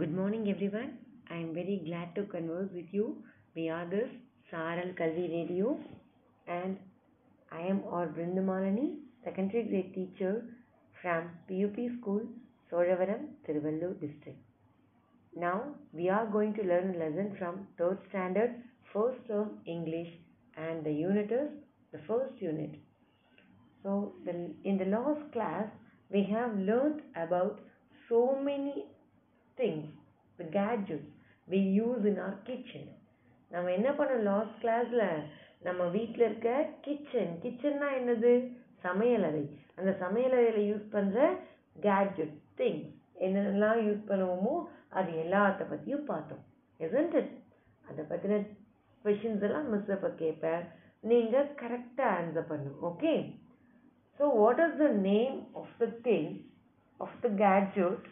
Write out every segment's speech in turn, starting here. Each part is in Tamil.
Good morning, everyone. I am very glad to converse with you. We are this Saral Kalvi Radio, and I am our Brindamalani, secondary grade teacher from PUP School, Solavaram, Tiruvallur district. Now, we are going to learn a lesson from third standard, first term English, and the unit is the first unit. So, the, in the last class, we have learned about so many things, the gadgets we use in our kitchen. நம்ம என்ன பண்ணோம் லாஸ்ட் கிளாஸில் நம்ம வீட்டில் இருக்க கிச்சன் கிச்சன்னா என்னது? சமையலறை. அந்த சமையலறையில் யூஸ் பண்ணுற கேட்ஜெட் திங்ஸ் என்னென்னலாம் யூஸ் பண்ணுவோமோ அது எல்லாத்த பற்றியும் பார்த்தோம். எசன்ட் இட் அதை பற்றின கொஷின்ஸ் எல்லாம் மிஸ் அப்போ கேட்பேன் நீங்கள் கரெக்டாக ஆன்சர் பண்ணும் okay so what is the name of the thing of the gadget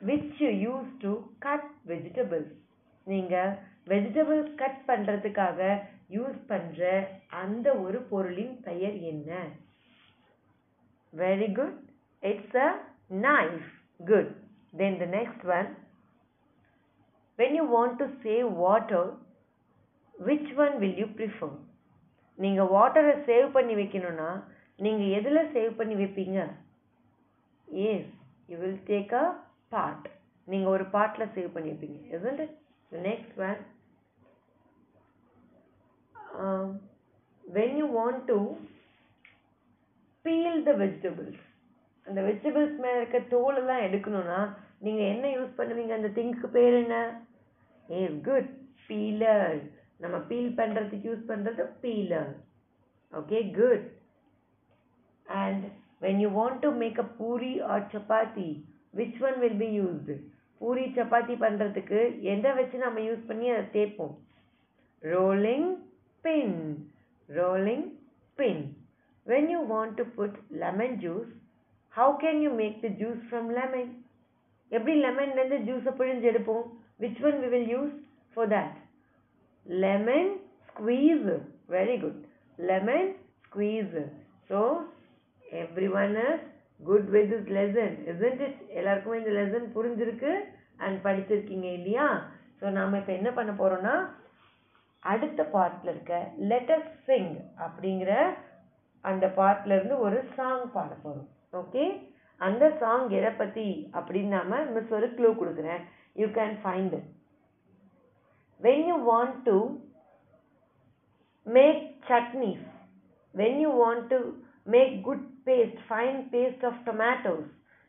which you use to cut vegetables நீங்கள் வெஜிடபிள் கட் பண்ணுறதுக்காக யூஸ் பண்ணுற அந்த ஒரு பொருளின் பெயர் என்ன? Very good it's a knife good then the next one when you want to save water which one will you prefer நீங்கள் வாட்டரை சேவ் பண்ணி வைக்கணும்னா நீங்கள் எதில் சேவ் பண்ணி வைப்பீங்க? Yes you will take a part நீங்கள் ஒரு பார்ட்டில் சேவ் பண்ணியிருப்பீங்க வைப்பீங்க isn't it? The next one. Want when you want to peel the vegetables. அந்த வெஜிடபிள்ஸ் மேலே இருக்க தோலெல்லாம் எடுக்கணும்னா நீங்கள் என்ன யூஸ் பண்ணுவீங்க? அந்த திங்க்கு பேர் என்ன? ஏ குட் பீலர் நம்ம பீல் பண்ணுறதுக்கு யூஸ் பண்ணுறது peeler okay good and when you want to make a puri or chapati which one will be used? Puri chapati பண்ணுறதுக்கு எதை வச்சு நம்ம யூஸ் பண்ணி அதை தேய்ப்போம்? Rolling pin rolling pin when you want to put lemon juice how can you make the juice from lemon எப்படி லெமன்லேருந்து ஜூஸை பிழிஞ்சு எடுப்போம்? Which one we will use for that lemon squeeze very good lemon squeeze so everyone is good with is lesson isn't it எல்லாருக்குமே இந்த லெசன் புரிஞ்சிருக்கு அண்ட் படிச்சிருக்கீங்க இல்லையா? ஸோ நாம் இப்போ என்ன பண்ண போகிறோம்னா அடுத்த பார்ட்டில் இருக்க லெட்டஸ் சிங் அப்படிங்கிற அந்த பார்ட்லேருந்து ஒரு சாங் பாட போகிறோம் ஓகே அந்த சாங் எதை பற்றி அப்படின்னு நாம மிஸ் ஒரு க்ளூ கொடுக்குறேன். You can find when you want to make chutneys when you want to make good paste fine paste of tomatoes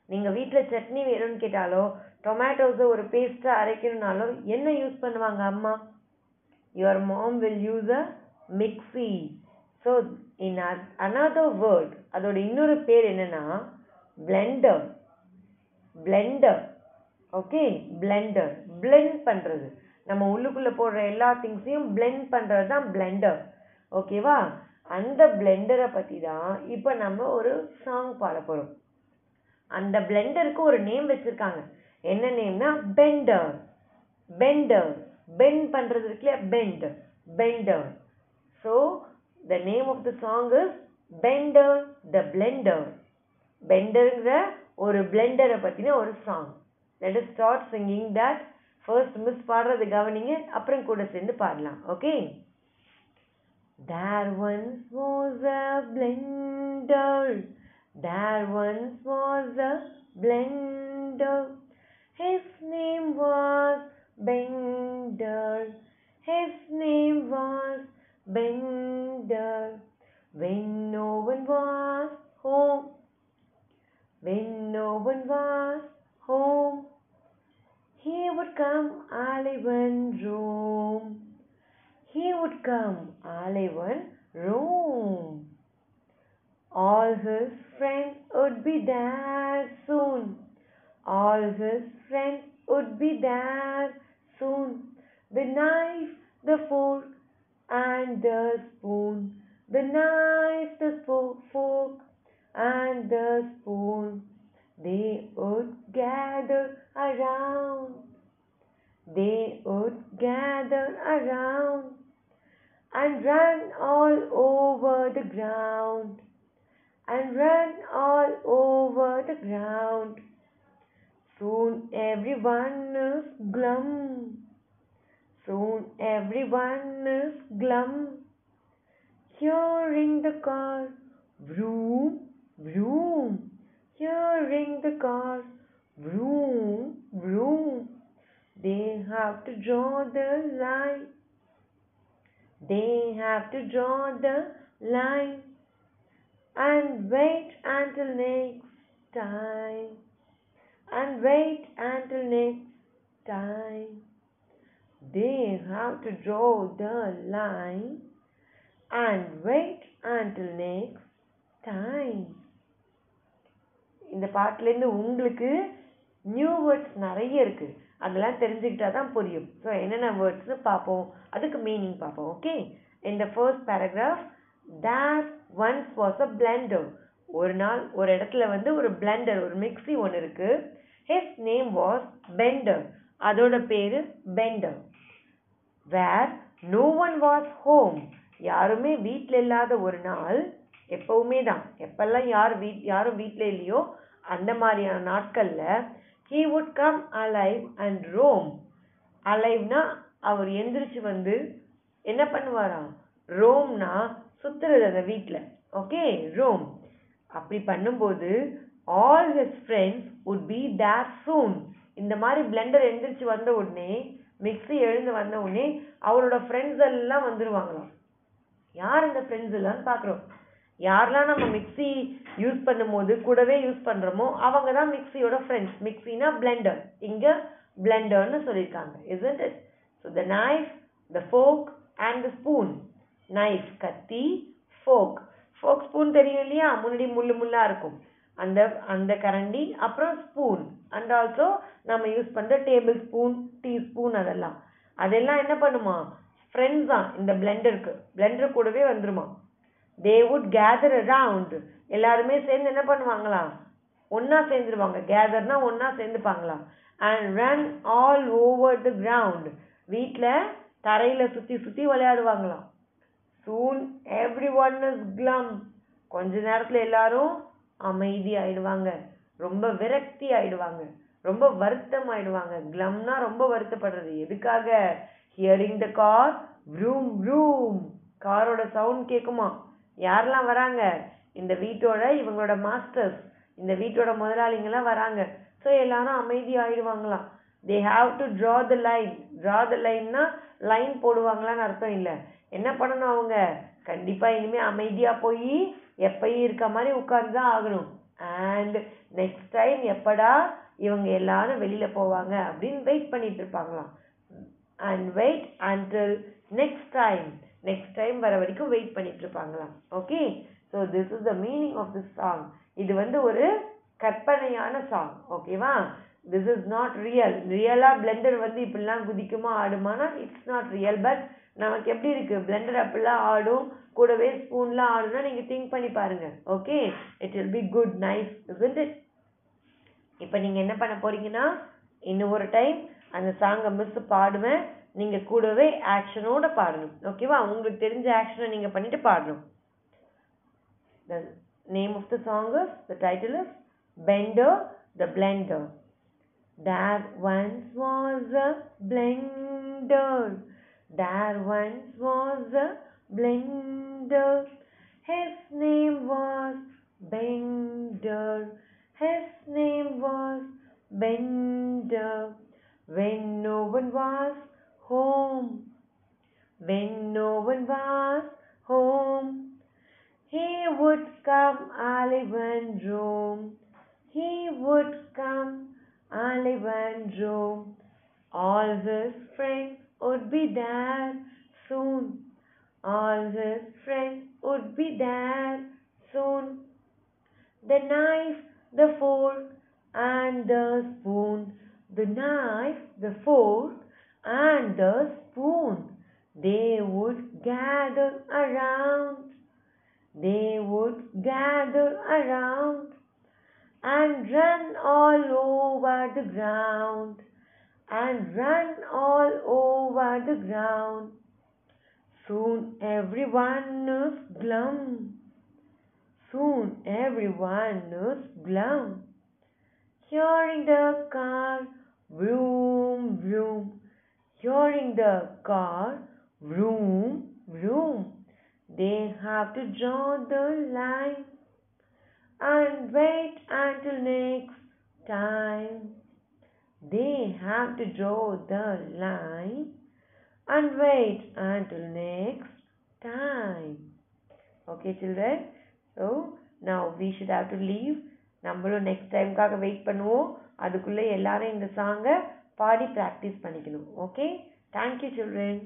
நீங்கள் வீட்டில் சட்னி வேணும்னு கேட்டாலோ டொமேட்டோஸை ஒரு பேஸ்ட்டாக அரைக்கணும்னாலோ என்ன யூஸ் பண்ணுவாங்க அம்மா? Your mom will use a mixie so in another word அதோட இன்னொரு பேர் என்னென்னா blender blender okay blender blend பண்ணுறது நம்ம உள்ளுக்குள்ளே போடுற எல்லா திங்ஸையும் பிளெண்ட் பண்ணுறது தான் பிளெண்டர் ஓகேவா அந்த பிளெண்டரை பற்றி தான் இப்போ நம்ம ஒரு சாங் பாட போகிறோம் அந்த பிளெண்டருக்கு ஒரு நேம் வச்சுருக்காங்க. என்ன நேம்னா பெண்டர் பெண்டர் பெண்ட் பண்ணுறது இருக்குல்ல bend bender so the name of the song is bender the blender பெண்டருங்கிற ஒரு பிளெண்டரை பற்றின ஒரு song let is start singing that first miss பாடுறது கவனிங்க அப்புறம் கூட சேர்ந்து பாடலாம். Okay There once was a blender. There once was a blender. His name was Bender. His name was Bender. When no one was home, when no one was home, he would come alive and roam he would come alive roam. All his friends would be there soon. All his friends would be there soon. The knife, the fork, and the spoon. The knife, the fork, and the spoon. They would gather around. They would gather around and run all over the ground and run all over the Soon everyone is glum. Soon everyone is glum. Hearing the car, vroom, vroom. Hearing the car, vroom, vroom. They have to draw the line. They have to draw the line and wait until next time. And wait until next time. They have to draw the line and wait until next time. இந்த பாட்டிலேருந்து உங்களுக்கு நியூ வேர்ட்ஸ் நிறைய இருக்குது அதெல்லாம் தெரிஞ்சுக்கிட்டா தான் புரியும் ஸோ என்னென்ன வேர்ட்ஸ்னு பார்ப்போம் அதுக்கு மீனிங் பார்ப்போம் ஓகே இந்த first paragraph that once was a blender ஒரு நாள் ஒரு இடத்துல வந்து ஒரு பிளெண்டர் ஒரு மிக்ஸி ஒன்று இருக்குது ஹிஸ் நேம் வாஸ் பெண்டர் அதோட பேர் bender where no one was home யாருமே வீட்டில் இல்லாத ஒரு நாள் எப்பவுமே தான். எப்பெல்லாம் யார் வீட் யாரும் வீட்டில் இல்லையோ அந்த மாதிரியான நாட்களில் he would come alive and roam அலைவ்னா அவர் எந்திரிச்சு வந்து என்ன பண்ணுவாராம்? ரோம்னா சுற்றுறது அந்த வீட்டில் ஓகே ரோம் அப்படி பண்ணும்போது all his friends would be there soon இந்த மாதிரி பிளெண்டர் எந்திரிச்சு வந்த உடனே மிக்ஸி எழுந்து வந்த உடனே அவரோட ஃப்ரெண்ட்ஸ் எல்லாம் வந்துருவாங்களாம். யார் இந்த ஃப்ரெண்ட்ஸ் எல்லாம் பார்க்குறோம். யாரெல்லாம் நம்ம மிக்ஸி யூஸ் பண்ணும்போது கூடவே யூஸ் பண்ணுறோமோ அவங்க தான் மிக்ஸியோட ஃப்ரெண்ட்ஸ் மிக்ஸினா பிளெண்டர் இங்கே பிளெண்டர்னு சொல்லியிருக்காங்க isn't it so the knife the fork and the spoon knife கத்தி ஃபோக் ஃபோக் ஸ்பூன் தெரியும் இல்லையா? முன்னாடி முள்ளு முள்ளாக இருக்கும். அந்த அந்த கரண்டி அப்புறம் ஸ்பூன் அண்ட் ஆல்சோ நம்ம யூஸ் பண்ணுற டேபிள் ஸ்பூன் டீ ஸ்பூன் அதெல்லாம். அதெல்லாம் என்ன பண்ணுமா? ஃப்ரெண்ட்ஸ் தான் இந்த பிளெண்டருக்கு பிளெண்டர் கூடவே வந்துருமா? தே வுட் கேதர் அரவுண்ட் எல்லாருமே சேர்ந்து என்ன பண்ணுவாங்களாம் ஒன்றா சேர்ந்துருவாங்க. கேதர்னா ஒன்றா சேர்ந்துப்பாங்களாம் and run all over the ground வீட்டில் தரையில் சுற்றி சுற்றி விளையாடுவாங்களாம் soon every one is glum கொஞ்ச நேரத்தில் எல்லாரும் அமைதி ஆயிடுவாங்க ரொம்ப விரக்தி ஆயிடுவாங்க ரொம்ப வருத்தம் ஆயிடுவாங்க க்ளம்னா ரொம்ப வருத்தப்படுறது. எதுக்காக? Hearing the car vroom vroom காரோட சவுண்ட் கேட்குமா யாரெல்லாம் வராங்க? இந்த வீட்டோட இவங்களோட மாஸ்டர்ஸ் இந்த வீட்டோட முதலாளிங்கெல்லாம் வராங்க. ஸோ எல்லாரும் அமைதி ஆயிடுவாங்களாம் they have to draw the line draw the லைன்னா line போடுவாங்களான்னு அர்த்தம் இல்லை. என்ன பண்ணணும் அவங்க? கண்டிப்பாக இனிமேல் அமைதியாக போய் எப்பயும் இருக்க மாதிரி உட்கார்ந்து தான் ஆகணும். அண்டு நெக்ஸ்ட் டைம் எப்படா இவங்க எல்லாரும் வெளியில் போவாங்க அப்படின்னு வெயிட் பண்ணிட்டு இருப்பாங்களாம். And wait until next time next time வர வரைக்கும் வெயிட் பண்ணிட்டு இருப்பாங்களாம். Okay so this is the meaning of this song இது வந்து ஒரு கற்பனையான சாங் ஓகேவா திஸ் இஸ் நாட் ரியல் ரியலாக பிளெண்டர் வந்து இப்படிலாம் குதிக்குமா ஆடுமானா இட்ஸ் நாட் ரியல் பட் நமக்கு எப்படி இருக்குது பிளெண்டர் அப்படிலாம் ஆடும் கூடவே ஸ்பூன்லாம் ஆடுனா நீங்கள் திங்க் பண்ணி பாருங்கள் okay it will be good nice isn't இப்போ நீங்கள் என்ன பண்ண போகிறீங்கன்னா இன்னும் ஒரு டைம் அந்த சாங்கை மிஸ் பாடுவேன். நீங்கள் கூடவே ஆக்ஷனோட பாடணும். ஓகேவா உங்களுக்கு தெரிஞ்ச ஆக்ஷனை நீங்கள் பண்ணிட்டு பாடணும். The name of the song is the title is Bender த Blender. There once was a blender. There once was a blender. His name was Bender. His name was Bender. When no one was home. When no one was home. He would come alive and roam. He would come alive and. All his friends would be there soon. All his friends would be there soon. The knife, the fork, and the spoon. The knife, the fork, and the spoon. They would gather around they would gather around and run all over the ground and run all over the ground. Soon everyone is glum. Soon everyone is glum. Hearing the car, vroom, vroom. Hearing the car, vroom, vroom. They have to draw the line and wait until next time. They have to draw the line and wait until next time. Okay, children? So, now we should have to leave. நம்மளும் நெக்ஸ்ட் டைம்காக வெயிட் பண்ணுவோம் அதுக்குள்ளே எல்லாரும் இந்த சாங்கை பாடி ப்ராக்டிஸ் பண்ணிக்கணும் ஓகே தேங்க்யூ சில்ட்ரன்